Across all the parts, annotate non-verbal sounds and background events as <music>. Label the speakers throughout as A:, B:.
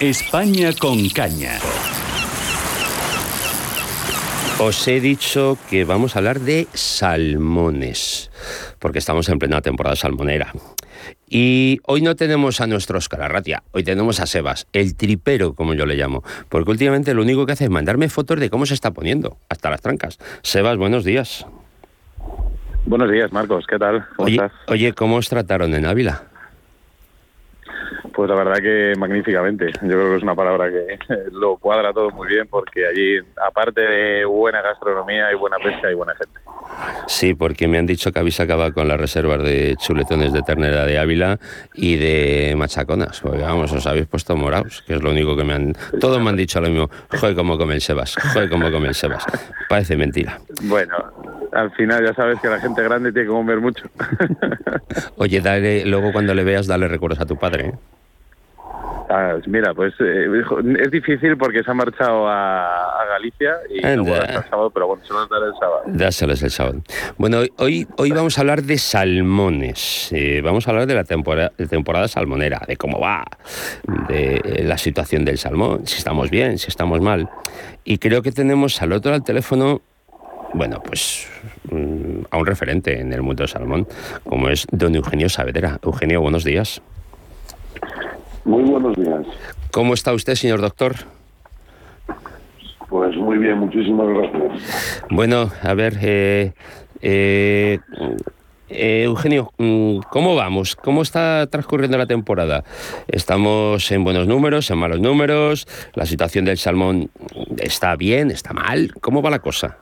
A: España con caña.
B: Os he dicho que vamos a hablar de salmones, porque estamos en plena temporada salmonera. Y hoy no tenemos a nuestro Oscar Arratia, hoy tenemos a Sebas, el tripero, como yo le llamo, porque últimamente lo único que hace es mandarme fotos de cómo se está poniendo, hasta las trancas. Sebas, buenos días.
C: Buenos días, Marcos, ¿qué tal?
B: ¿Cómo oye, estás? Oye, ¿cómo os trataron en Ávila?
C: Pues la verdad que magníficamente. Yo creo que es una palabra que <laughs> lo cuadra todo muy bien porque allí, aparte de buena gastronomía, hay buena pesca y buena gente.
B: Sí, porque me han dicho que habéis acabado con las reservas de chuletones de ternera de Ávila y de machaconas. Porque vamos, os habéis puesto morados, que es lo único que me han... Todos me han dicho lo mismo. Joder, cómo come el Sebas. Joder, cómo come el Sebas. Parece mentira.
C: Bueno, al final ya sabes que la gente grande tiene que comer mucho. <laughs>
B: Oye, dale, luego cuando le veas, dale recuerdos a tu padre. ¿eh?
C: Ah, mira, pues eh, es difícil porque se ha marchado a, Galicia y no el sábado, pero bueno, se lo daré el sábado.
B: Dáselos el sábado. Bueno, hoy, hoy vamos a hablar de salmones. Eh, vamos a hablar de la temporada, de temporada salmonera, de cómo va, de la situación del salmón, si estamos bien, si estamos mal. Y creo que tenemos al otro al teléfono bueno, pues mm, a un referente en el mundo del salmón, como es don Eugenio Saavedra. Eugenio, buenos días.
D: Muy buenos días.
B: ¿Cómo está usted, señor doctor?
D: Pues muy bien, muchísimas gracias.
B: Bueno, a ver, eh, eh, eh, Eugenio, mm, ¿cómo vamos? ¿Cómo está transcurriendo la temporada? ¿Estamos en buenos números, en malos números? ¿La situación del salmón está bien, está mal? ¿Cómo va la cosa?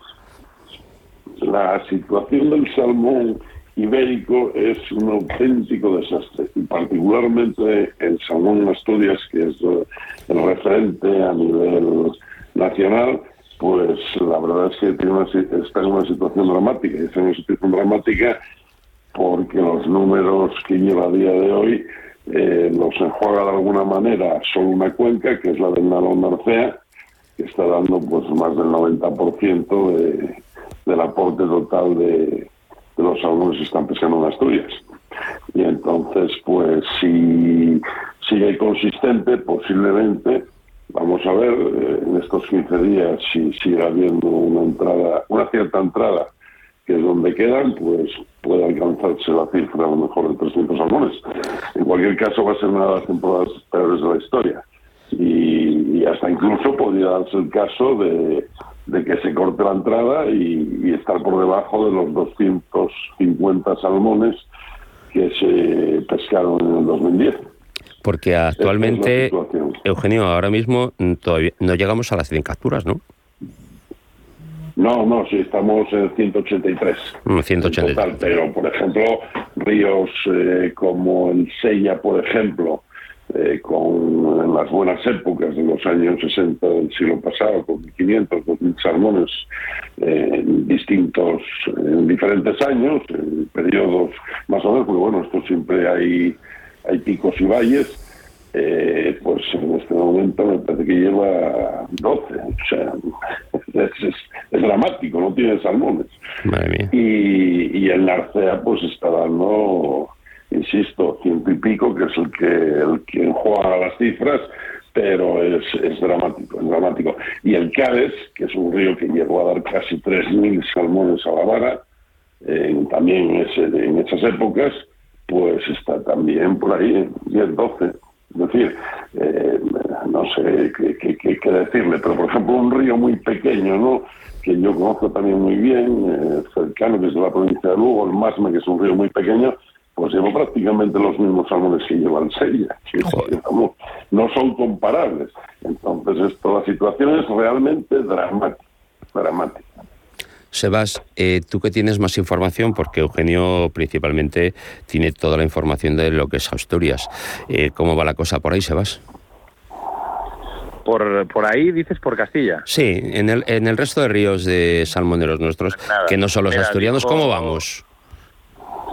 D: La situación del salmón ibérico es un auténtico desastre y particularmente el salmón Asturias, que es el referente a nivel nacional, pues la verdad es que tiene está en una situación dramática. Y está en una situación dramática porque los números que lleva a día de hoy eh, los enjuaga de alguna manera solo una cuenca, que es la del Nalón Narcea, que está dando pues más del 90% de, del aporte total de los salmones están pescando en Asturias. Y entonces, pues si sigue consistente, posiblemente, vamos a ver eh, en estos 15 días si sigue habiendo una entrada, una cierta entrada, que es donde quedan, pues puede alcanzarse la cifra a lo mejor de 300 salmones. En cualquier caso, va a ser una de las temporadas peores de la historia. Y, y hasta incluso podría darse el caso de, que se corte la entrada y, estar por debajo de los 250 salmones que se pescaron en el 2010.
B: Porque actualmente, Eugenio, ahora mismo todavía no llegamos a las 100 capturas, ¿no?
D: No, no, sí, estamos en 183.
B: 183. Mm, total,
D: pero, por ejemplo, ríos eh, como el Sella, por ejemplo, eh, con en las buenas épocas de los años 60 del siglo pasado, con 1.500, 2.000 salmones eh, en distintos, en diferentes años, en periodos más o menos, porque bueno, esto siempre hay, hay picos y valles, eh, pues en este momento me parece que lleva 12, o sea, <laughs> es, dramático, no tiene salmones. Y, y el Narcea pues está dando insisto, ciento y pico, que es el que, el que juega las cifras, pero es, es dramático, es dramático. Y el Cádiz, que es un río que llegó a dar casi 3.000 salmones a la vara, también ese, en esas épocas, pues está también por ahí, 10, 12. Es decir, eh, no sé qué, qué, decirle, pero por ejemplo un río muy pequeño, ¿no? que yo conozco también muy bien, eh, cercano desde la provincia de Lugo, el Masme, que es un río muy pequeño, pues llevo prácticamente los mismos salmones que llevan Sella. no son comparables. Entonces, esto, la situación es realmente dramática. dramática.
B: Sebas, eh, tú que tienes más información, porque Eugenio principalmente tiene toda la información de lo que es Asturias. Eh, ¿Cómo va la cosa por ahí, Sebas?
C: Por, por ahí dices por Castilla.
B: Sí, en el, en el resto de ríos de salmoneros nuestros, que no son los asturianos, ¿cómo vamos?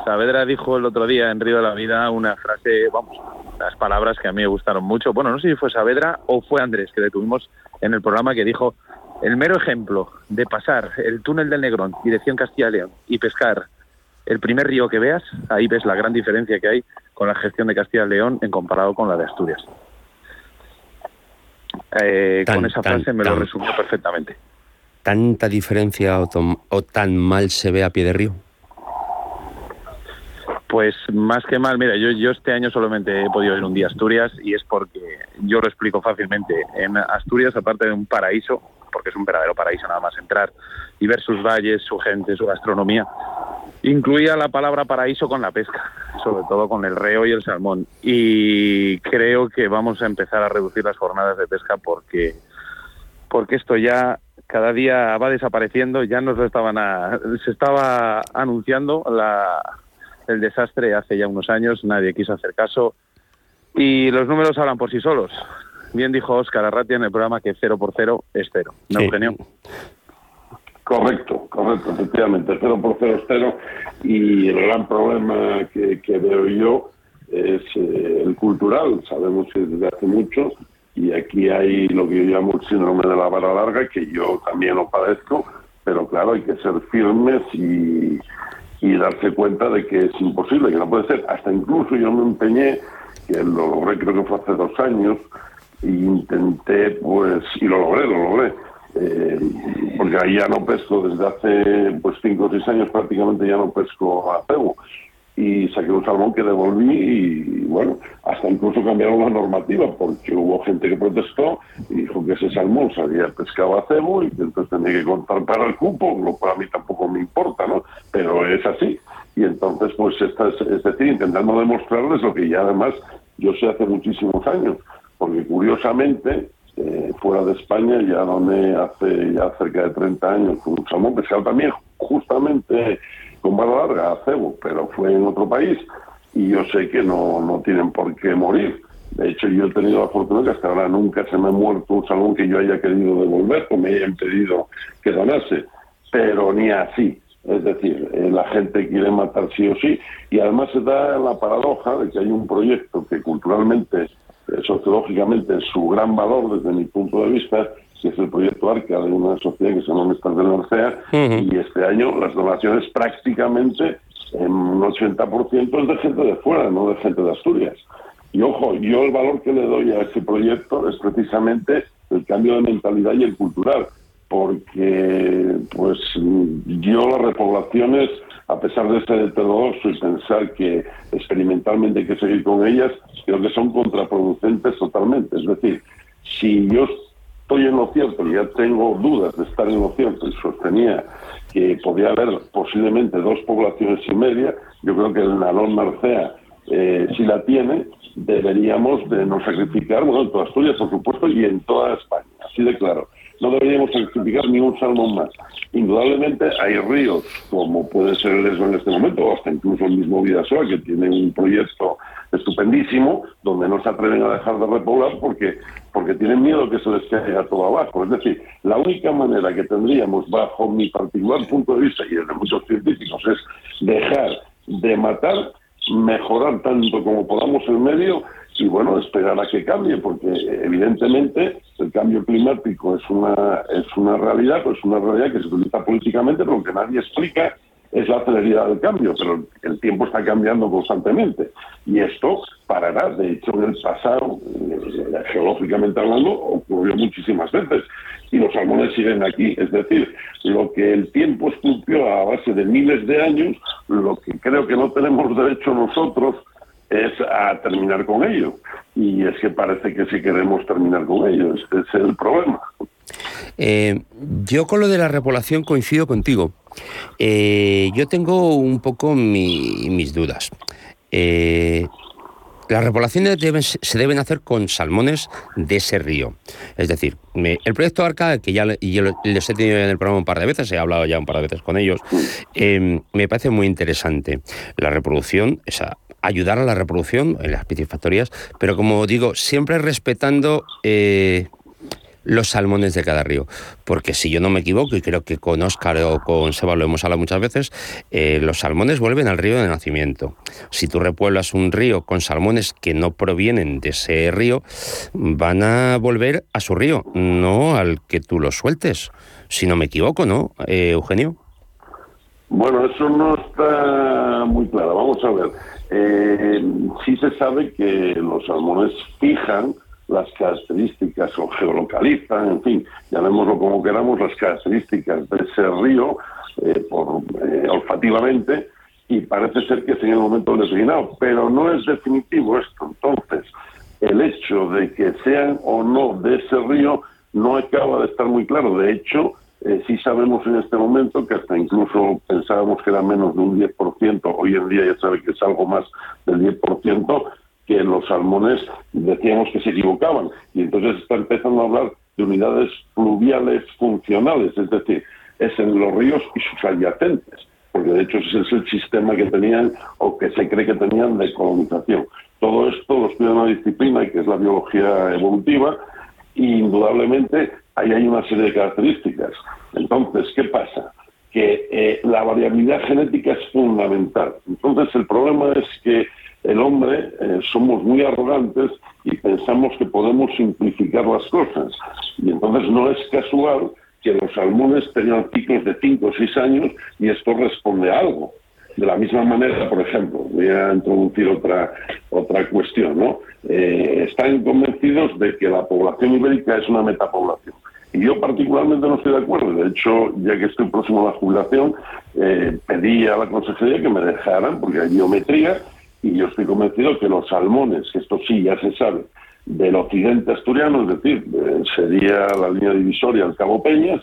C: Saavedra dijo el otro día en Río de la Vida una frase, vamos, las palabras que a mí me gustaron mucho. Bueno, no sé si fue Saavedra o fue Andrés, que detuvimos en el programa, que dijo, el mero ejemplo de pasar el túnel del Negrón, dirección Castilla y León, y pescar el primer río que veas, ahí ves la gran diferencia que hay con la gestión de Castilla y León en comparado con la de Asturias. eh, con esa frase me lo resumió perfectamente.
B: ¿Tanta diferencia o, tan mal se ve a pie de río?
C: Pues más que mal, mira, yo, yo este año solamente he podido ir un día a Asturias y es porque yo lo explico fácilmente. En Asturias, aparte de un paraíso, porque es un verdadero paraíso nada más entrar y ver sus valles, su gente, su gastronomía, incluía la palabra paraíso con la pesca, sobre todo con el reo y el salmón. Y creo que vamos a empezar a reducir las jornadas de pesca porque, porque esto ya cada día va desapareciendo, ya nos lo estaban se estaba anunciando la, el desastre hace ya unos años, nadie quiso hacer caso y los números hablan por sí solos. Bien dijo Óscar Arratia en el programa que cero por cero es cero. ¿No, Eugenio?
D: Correcto, correcto, efectivamente, cero por cero es cero y el gran problema que, veo yo es eh, el cultural, sabemos que desde hace mucho y aquí hay lo que yo llamo el síndrome de la vara larga, que yo también lo padezco, pero claro, hay que ser firmes y, darse cuenta de que es imposible, que no puede ser. Hasta incluso yo me empeñé, que lo logré creo que fue hace dos años, e intenté, pues, y lo logré, lo logré, eh, porque ahí ya no pesco desde hace pues cinco o seis años prácticamente ya no pesco a cebo y saqué un salmón que devolví y bueno, hasta incluso cambiaron la normativa porque hubo gente que protestó y dijo que ese salmón se había pescado a cebo y que entonces tenía que contar para el cupo, lo cual a mí tampoco me importa, ¿no? Pero es así. Y entonces, pues, esta es, es decir, intentando demostrarles lo que ya además yo sé hace muchísimos años, porque curiosamente, eh, fuera de España ya doné hace ya cerca de 30 años un salmón pescado también justamente con barra larga a cebo, pero fue en otro país y yo sé que no, no tienen por qué morir. De hecho, yo he tenido la fortuna que hasta ahora nunca se me ha muerto un salmón que yo haya querido devolver o me hayan pedido que donase, pero ni así. Es decir, eh, la gente quiere matar sí o sí y además se da la paradoja de que hay un proyecto que culturalmente, eh, sociológicamente su gran valor desde mi punto de vista, que es el proyecto ARCA de una sociedad que se llama Mestas de Norcea, y este año las donaciones prácticamente en un 80% es de gente de fuera, no de gente de Asturias. Y ojo, yo el valor que le doy a ese proyecto es precisamente el cambio de mentalidad y el cultural, porque pues yo las repoblaciones, a pesar de ser heterodoxo y pensar que experimentalmente hay que seguir con ellas, creo que son contraproducentes totalmente. Es decir, si yo estoy en lo cierto ya tengo dudas de estar en lo cierto y sostenía que podía haber posiblemente dos poblaciones y media, yo creo que el Nalón Marcea, eh, si la tiene, deberíamos de no sacrificar, bueno, en toda Asturias, por supuesto, y en toda España, así de claro. No deberíamos sacrificar ni un salmón más. Indudablemente hay ríos, como puede ser el Esbo en este momento, o hasta incluso el mismo Vidasoa, que tiene un proyecto estupendísimo, donde no se atreven a dejar de repoblar porque, porque tienen miedo que se les caiga todo abajo. Es decir, la única manera que tendríamos, bajo mi particular punto de vista y el de muchos científicos, es dejar de matar, mejorar tanto como podamos el medio y bueno, esperar a que cambie, porque evidentemente el cambio climático es una, es una realidad, pues una realidad que se utiliza políticamente, pero que nadie explica es la celeridad del cambio, pero el tiempo está cambiando constantemente. Y esto parará. De hecho, en el pasado, eh, geológicamente hablando, ocurrió muchísimas veces. Y los salmones siguen aquí. Es decir, lo que el tiempo esculpió a base de miles de años, lo que creo que no tenemos derecho nosotros es a terminar con ello. Y es que parece que sí queremos terminar con ello. Es el problema.
B: Eh, yo con lo de la repoblación coincido contigo. Eh, yo tengo un poco mis dudas. Eh, las repoblaciones se deben hacer con salmones de ese río. Es decir, el proyecto ARCA, que ya yo les he tenido en el programa un par de veces, he hablado ya un par de veces con ellos, me parece muy interesante. La reproducción, esa, ayudar a la reproducción en las piscifactorías, pero como digo, siempre respetando los salmones de cada río. Porque si yo no me equivoco, y creo que con Óscar o con Seba lo hemos hablado muchas veces, eh, los salmones vuelven al río de nacimiento. Si tú repueblas un río con salmones que no provienen de ese río, van a volver a su río, no al que tú los sueltes. Si no me equivoco, ¿no, eh, Eugenio?
D: Bueno, eso no está muy claro. Vamos a ver. Eh, sí se sabe que los salmones fijan las características o geolocalizan, en fin, llamémoslo como queramos, las características de ese río eh, por, eh, olfativamente y parece ser que es en el momento designado, pero no es definitivo esto. Entonces, el hecho de que sean o no de ese río no acaba de estar muy claro. De hecho, eh, sí sabemos en este momento que hasta incluso pensábamos que era menos de un 10%, hoy en día ya sabe que es algo más del 10%, que los salmones decíamos que se equivocaban. Y entonces está empezando a hablar de unidades fluviales funcionales, es decir, es en los ríos y sus adyacentes, porque de hecho ese es el sistema que tenían o que se cree que tenían de colonización. Todo esto lo estudia una disciplina que es la biología evolutiva, y indudablemente ahí hay una serie de características. Entonces, ¿qué pasa? Que eh, la variabilidad genética es fundamental. Entonces, el problema es que el hombre eh, somos muy arrogantes y pensamos que podemos simplificar las cosas. Y entonces no es casual que los salmones tengan ciclos de 5 o 6 años y esto responde a algo. De la misma manera, por ejemplo, voy a introducir otra, otra cuestión, ¿no? Eh, están convencidos de que la población ibérica es una metapoblación. Y yo particularmente no estoy de acuerdo. De hecho, ya que estoy próximo a la jubilación, eh, pedí a la consejería que me dejaran, porque hay biometría, y yo estoy convencido que los salmones, que esto sí ya se sabe, del occidente asturiano, es decir, eh, sería la línea divisoria al Cabo Peñas,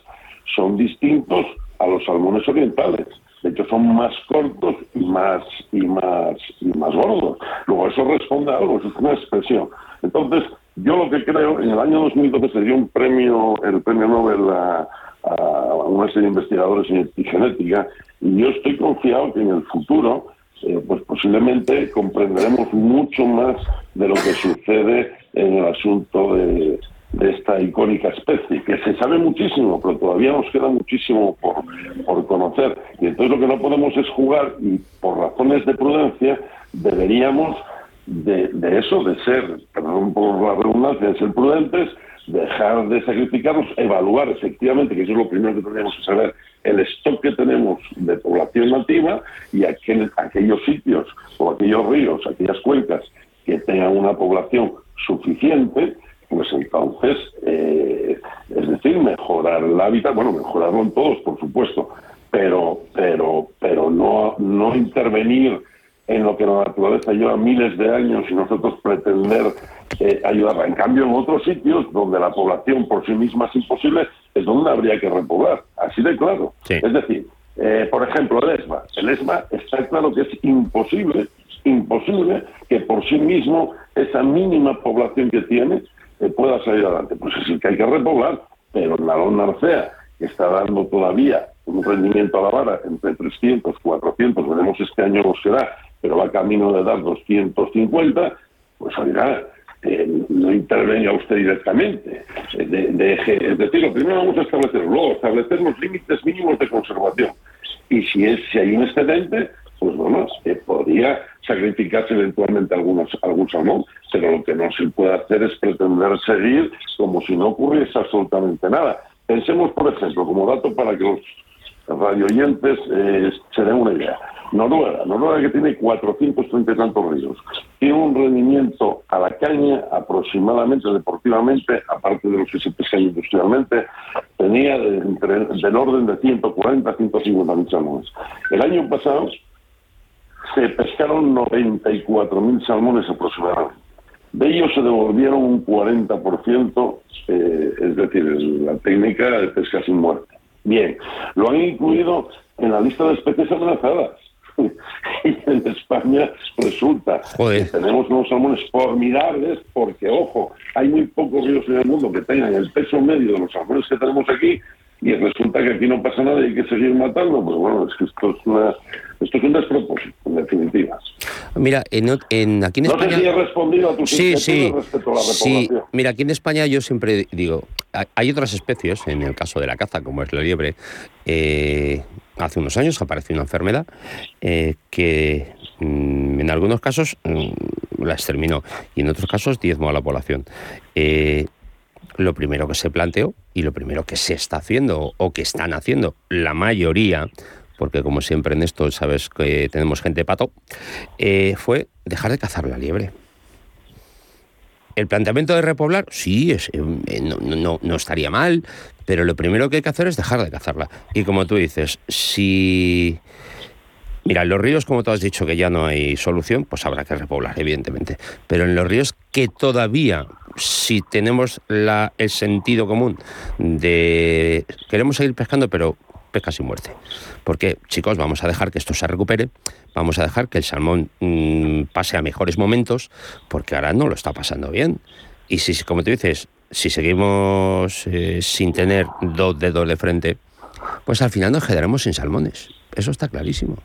D: son distintos a los salmones orientales. De hecho, son más cortos y más, y más, y más gordos. Luego, eso responde a algo, es una expresión. Entonces, yo lo que creo, en el año 2012 se dio un premio, el premio Nobel a, una serie de investigadores en genética, y yo estoy confiado que en el futuro, eh, pues posiblemente comprenderemos mucho más de lo que sucede en el asunto de, de esta icónica especie, que se sabe muchísimo, pero todavía nos queda muchísimo por, por conocer. Y entonces lo que no podemos es jugar, y por razones de prudencia, deberíamos de, eso, de ser, perdón por la redundancia, de ser prudentes, dejar de sacrificarnos, evaluar efectivamente, que eso es lo primero que tendríamos que saber, el stock que tenemos de población nativa y aquel, aquellos sitios o aquellos ríos, aquellas cuencas que tengan una población suficiente pues entonces, eh, es decir, mejorar el hábitat, bueno, mejorarlo en todos, por supuesto, pero, pero, pero no, no intervenir en lo que la naturaleza lleva miles de años y nosotros pretender eh, ayudarla. En cambio, en otros sitios donde la población por sí misma es imposible, es donde habría que repoblar. Así de claro. Es decir, eh, por ejemplo, el ESMA. El ESMA está claro que es imposible, imposible que por sí mismo esa mínima población que tiene pueda salir adelante. Pues es el que hay que repoblar, pero la lona arcea, que está dando todavía un rendimiento a la vara entre 300, 400, veremos este año no será, pero va camino de dar 250, pues oiga, eh, no intervenga usted directamente. Eh, de, es decir, lo primero vamos a establecer, luego establecer los límites mínimos de conservación. Y si, es, si hay un excedente, pues bueno, se podría sacrificarse eventualmente algunos, algún salmón, pero lo que no se puede hacer es pretender seguir como si no ocurriese absolutamente nada. Pensemos, por ejemplo, como dato para que los radioyentes eh, se den una idea. Noruega, Noruega que tiene 430 y tantos ríos, tiene un rendimiento a la caña aproximadamente, deportivamente, aparte de los que se pescan industrialmente, tenía del orden de 140 a 150 mil salmones. El año pasado se pescaron 94.000 salmones aproximadamente. De ellos se devolvieron un 40%, eh, es decir, la técnica de pesca sin muerte. Bien, lo han incluido en la lista de especies amenazadas. <laughs> y en España resulta que tenemos unos salmones formidables porque, ojo, hay muy pocos ríos en el mundo que tengan el peso medio de los salmones que tenemos aquí y resulta que aquí no pasa nada y hay que seguir matando, pues bueno, es que esto es, una, esto es un despropósito, en definitiva.
B: Mira, en, en aquí en
D: no
B: España...
D: sé si he respondido a tu
B: sí, sí,
D: respecto a la
B: sí. Mira, aquí en España yo siempre digo, hay otras especies, en el caso de la caza, como es la liebre, eh, hace unos años apareció una enfermedad eh, que mm, en algunos casos mm, la exterminó y en otros casos diezmó a la población. Eh, lo primero que se planteó y lo primero que se está haciendo o que están haciendo la mayoría, porque como siempre en esto sabes que tenemos gente pato, eh, fue dejar de cazar la liebre. el planteamiento de repoblar, sí, es, eh, no, no, no estaría mal, pero lo primero que hay que hacer es dejar de cazarla. Y como tú dices, si... Mira, en los ríos, como tú has dicho que ya no hay solución, pues habrá que repoblar, evidentemente. Pero en los ríos que todavía, si tenemos la, el sentido común de queremos seguir pescando, pero pesca sin muerte. Porque, chicos, vamos a dejar que esto se recupere, vamos a dejar que el salmón mmm, pase a mejores momentos, porque ahora no lo está pasando bien. Y si, como tú dices, si seguimos eh, sin tener dos dedos de frente, pues al final nos quedaremos sin salmones. Eso está clarísimo.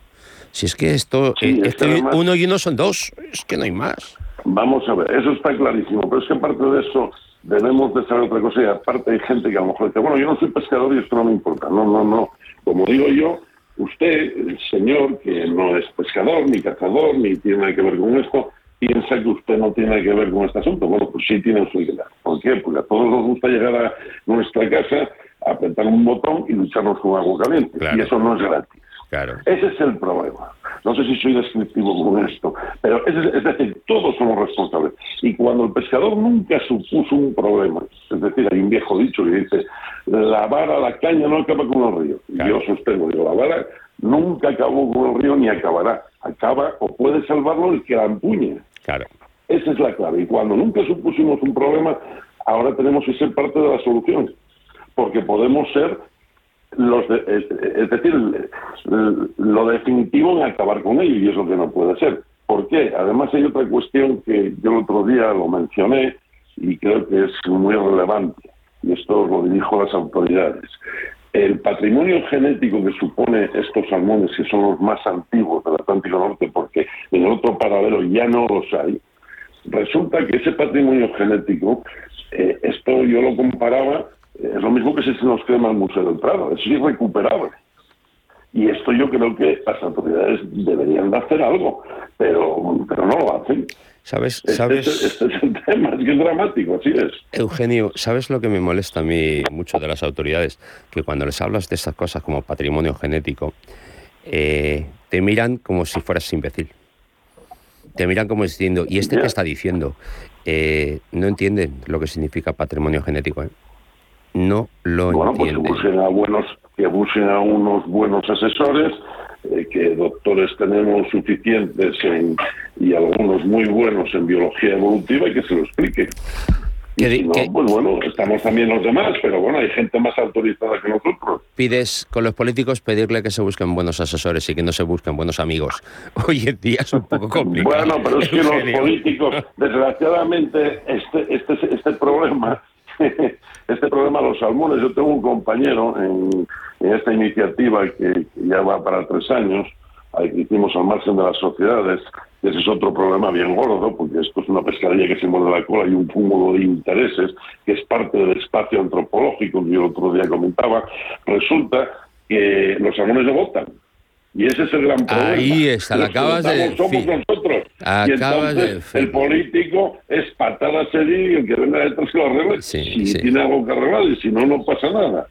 B: Si es que esto,
D: Sí,
B: eh,
D: es
B: esto
D: que además-
B: uno y uno son dos, es que no hay más.
D: Vamos a ver, eso está clarísimo, pero es que aparte de eso debemos de saber otra cosa y aparte hay gente que a lo mejor dice, bueno, yo no soy pescador y esto no me importa. No, no, no. Como digo yo, usted, el señor, que no es pescador, ni cazador, ni tiene nada que ver con esto, piensa que usted no tiene nada que ver con este asunto. Bueno, pues sí tiene que ver. ¿Por qué? Porque a todos nos gusta llegar a nuestra casa, apretar un botón y lucharnos con agua caliente.
B: Claro.
D: Y eso no es gratis.
B: Claro.
D: Ese es el problema. No sé si soy descriptivo con esto, pero es, es decir, todos somos responsables. Y cuando el pescador nunca supuso un problema, es decir, hay un viejo dicho que dice, la vara, la caña no acaba con el río.
B: Claro.
D: Yo sostengo, digo, la vara nunca acabó con el río ni acabará. Acaba o puede salvarlo el que la empuñe.
B: Claro.
D: Esa es la clave. Y cuando nunca supusimos un problema, ahora tenemos que ser parte de la solución. Porque podemos ser los de- es, decir, lo definitivo en acabar con ello, y es lo que no puede ser. ¿Por qué? Además hay otra cuestión que yo el otro día lo mencioné y creo que es muy relevante, y esto lo dirijo a las autoridades. El patrimonio genético que supone estos salmones, que son los más antiguos del Atlántico Norte, porque en otro paralelo ya no los hay, resulta que ese patrimonio genético, eh, esto yo lo comparaba, es lo mismo que si se nos crema el Museo del Prado, es irrecuperable. Y esto yo creo que las autoridades deberían de hacer algo, pero, pero no lo hacen.
B: ¿Sabes?
D: Este,
B: ¿Sabes?
D: es- este es el tema, es que es dramático, así es.
B: Eugenio, ¿sabes lo que me molesta a mí mucho de las autoridades? Que cuando les hablas de estas cosas como patrimonio genético, eh, te miran como si fueras imbécil. Te miran como diciendo, ¿y este qué está diciendo? Eh, no entienden lo que significa patrimonio genético. ¿eh? No lo
D: Bueno, pues que busquen a buenos, que busquen a unos buenos asesores, eh, que doctores tenemos suficientes en- y algunos muy buenos en biología evolutiva y que se lo expliquen. Y si no, pues bueno, estamos también los demás, pero bueno, hay gente más autorizada que nosotros.
B: Pides con los políticos pedirle que se busquen buenos asesores y que no se busquen buenos amigos. <laughs> Hoy en día es un poco complicado.
D: Bueno, pero es que los políticos, <laughs> desgraciadamente, este, este, este problema, <laughs> este problema de los salmones, yo tengo un compañero en, esta iniciativa que, que ya va para tres años, que hicimos al margen de las sociedades, ese es otro problema bien gordo, porque esto es una pescadilla que se muerde la cola y un cúmulo de intereses, que es parte del espacio antropológico que yo otro día comentaba, resulta que los salmones no votan. Y ese es el gran problema.
B: Ahí está,
D: que
B: acabas de
D: somos nosotros.
B: Acabas
D: y
B: de
D: entonces
B: decir.
D: el político es patada a seguir y el que venga detrás que lo arregle.
B: Sí,
D: si
B: sí.
D: tiene algo que arreglar y si no, no pasa nada.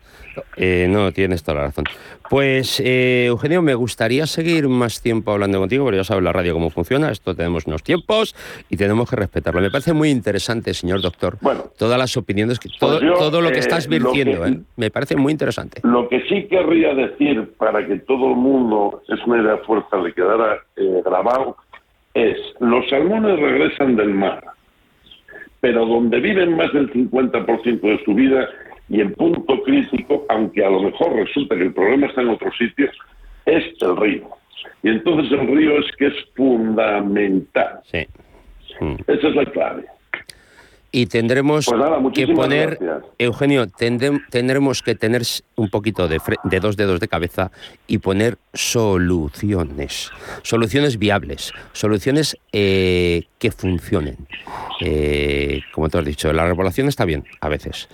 B: Eh, no, tienes toda la razón. Pues, eh, Eugenio, me gustaría seguir más tiempo hablando contigo, porque ya sabes la radio cómo funciona, esto tenemos unos tiempos y tenemos que respetarlo. Me parece muy interesante, señor doctor,
D: Bueno.
B: todas las opiniones, que, todo,
D: Pues yo,
B: todo lo que
D: eh,
B: estás virtiendo,
D: que-
B: ¿eh? me parece muy interesante.
D: Lo que sí querría decir para que todo el mundo, es una idea fuerza, le quedara eh, grabado, es los salmones regresan del mar, pero donde viven más del 50% de su vida y el punto crítico, aunque a lo mejor resulta que el problema está en otro sitio, es el río. Y entonces el río es que es fundamental.
B: Sí. Mm.
D: Esa es la clave.
B: Y tendremos
D: Pues nada,
B: que poner,
D: gracias.
B: Eugenio, tendem- tendremos que tener un poquito de, fre- de dos dedos de cabeza y poner soluciones, soluciones viables, soluciones eh, que funcionen. Eh, como tú has dicho, la repoblación está bien a veces,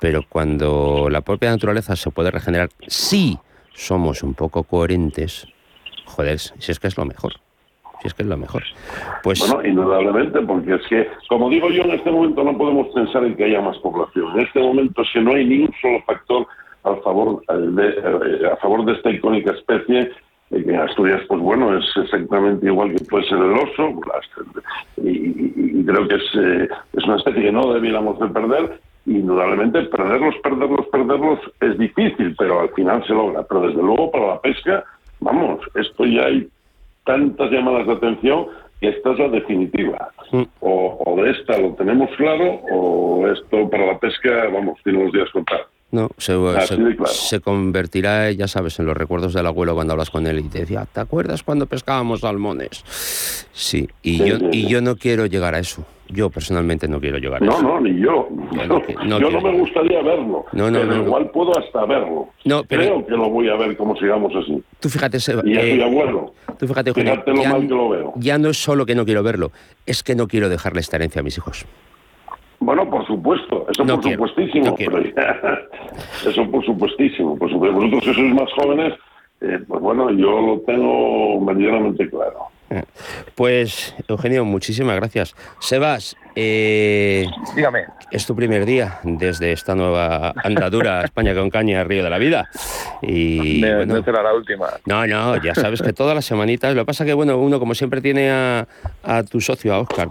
B: pero cuando la propia naturaleza se puede regenerar, si somos un poco coherentes, joder, si es que es lo mejor. Si es que es lo mejor. Pues
D: Bueno, indudablemente, porque es que, como digo yo, en este momento no podemos pensar en que haya más población. En este momento, si no hay ni un solo factor a favor eh, de, eh, a favor de esta icónica especie, en Asturias, pues bueno, es exactamente igual que puede ser el oso, y, creo que es, eh, es una especie que no debiéramos de perder, indudablemente perderlos, perderlos, perderlos es difícil, pero al final se logra. Pero desde luego para la pesca, vamos, esto ya hay tantas llamadas de atención que esta es la definitiva. Mm. O, o, de esta lo tenemos claro, o esto para la pesca, vamos, tiene los días contados.
B: No, se, convertirá, ya sabes, en los recuerdos del abuelo cuando hablas con él y te decía, ¿te acuerdas cuando pescábamos salmones? Sí, y, yo, y yo no quiero llegar a eso. Yo personalmente no quiero llegar a
D: no,
B: eso.
D: No, ni yo. <laughs> Yo no, me gustaría verlo. No, no, pero igual puedo hasta verlo. No, pero, Creo que lo voy a ver como sigamos así.
B: Tú fíjate, Seba,
D: y estoy abuelo.
B: Tú fíjate,
D: fíjate lo mal que lo veo.
B: Ya no es solo que no quiero verlo, es que no quiero dejarle esta herencia a mis hijos.
D: Bueno, por supuesto, eso por supuestísimo. <laughs> eso por supuestísimo. Por supuesto. Vosotros que sois más jóvenes, eh, pues bueno, yo lo tengo medianamente claro.
B: Pues, Eugenio, muchísimas gracias. Sebas, eh,
C: dígame.
B: Es tu primer día desde esta nueva andadura España con caña, Río de la Vida. Y,
C: no será la última.
B: No, no, ya sabes que todas las semanitas. Lo que pasa que, bueno, uno como siempre tiene a, tu socio, a Oscar,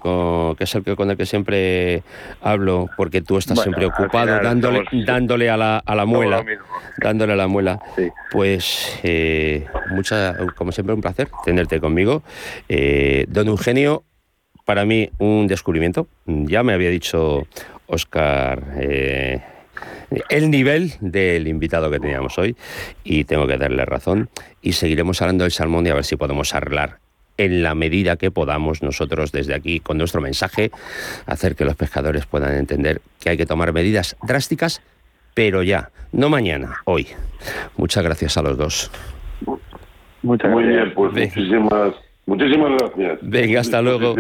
B: que es el que con el que siempre hablo, porque tú estás siempre ocupado dándole, dándole a la, a la muela. Dándole a la muela. Pues, eh, mucha, como siempre, un placer tenerte conmigo. Eh, don Eugenio, para mí un descubrimiento. Ya me había dicho Oscar eh, el nivel del invitado que teníamos hoy y tengo que darle razón y seguiremos hablando del salmón y a ver si podemos arreglar en la medida que podamos nosotros desde aquí con nuestro mensaje hacer que los pescadores puedan entender que hay que tomar medidas drásticas, pero ya, no mañana, hoy. Muchas gracias a los dos.
D: Muchas Muy bien, pues muchísimas, muchísimas gracias.
B: Venga, hasta luego.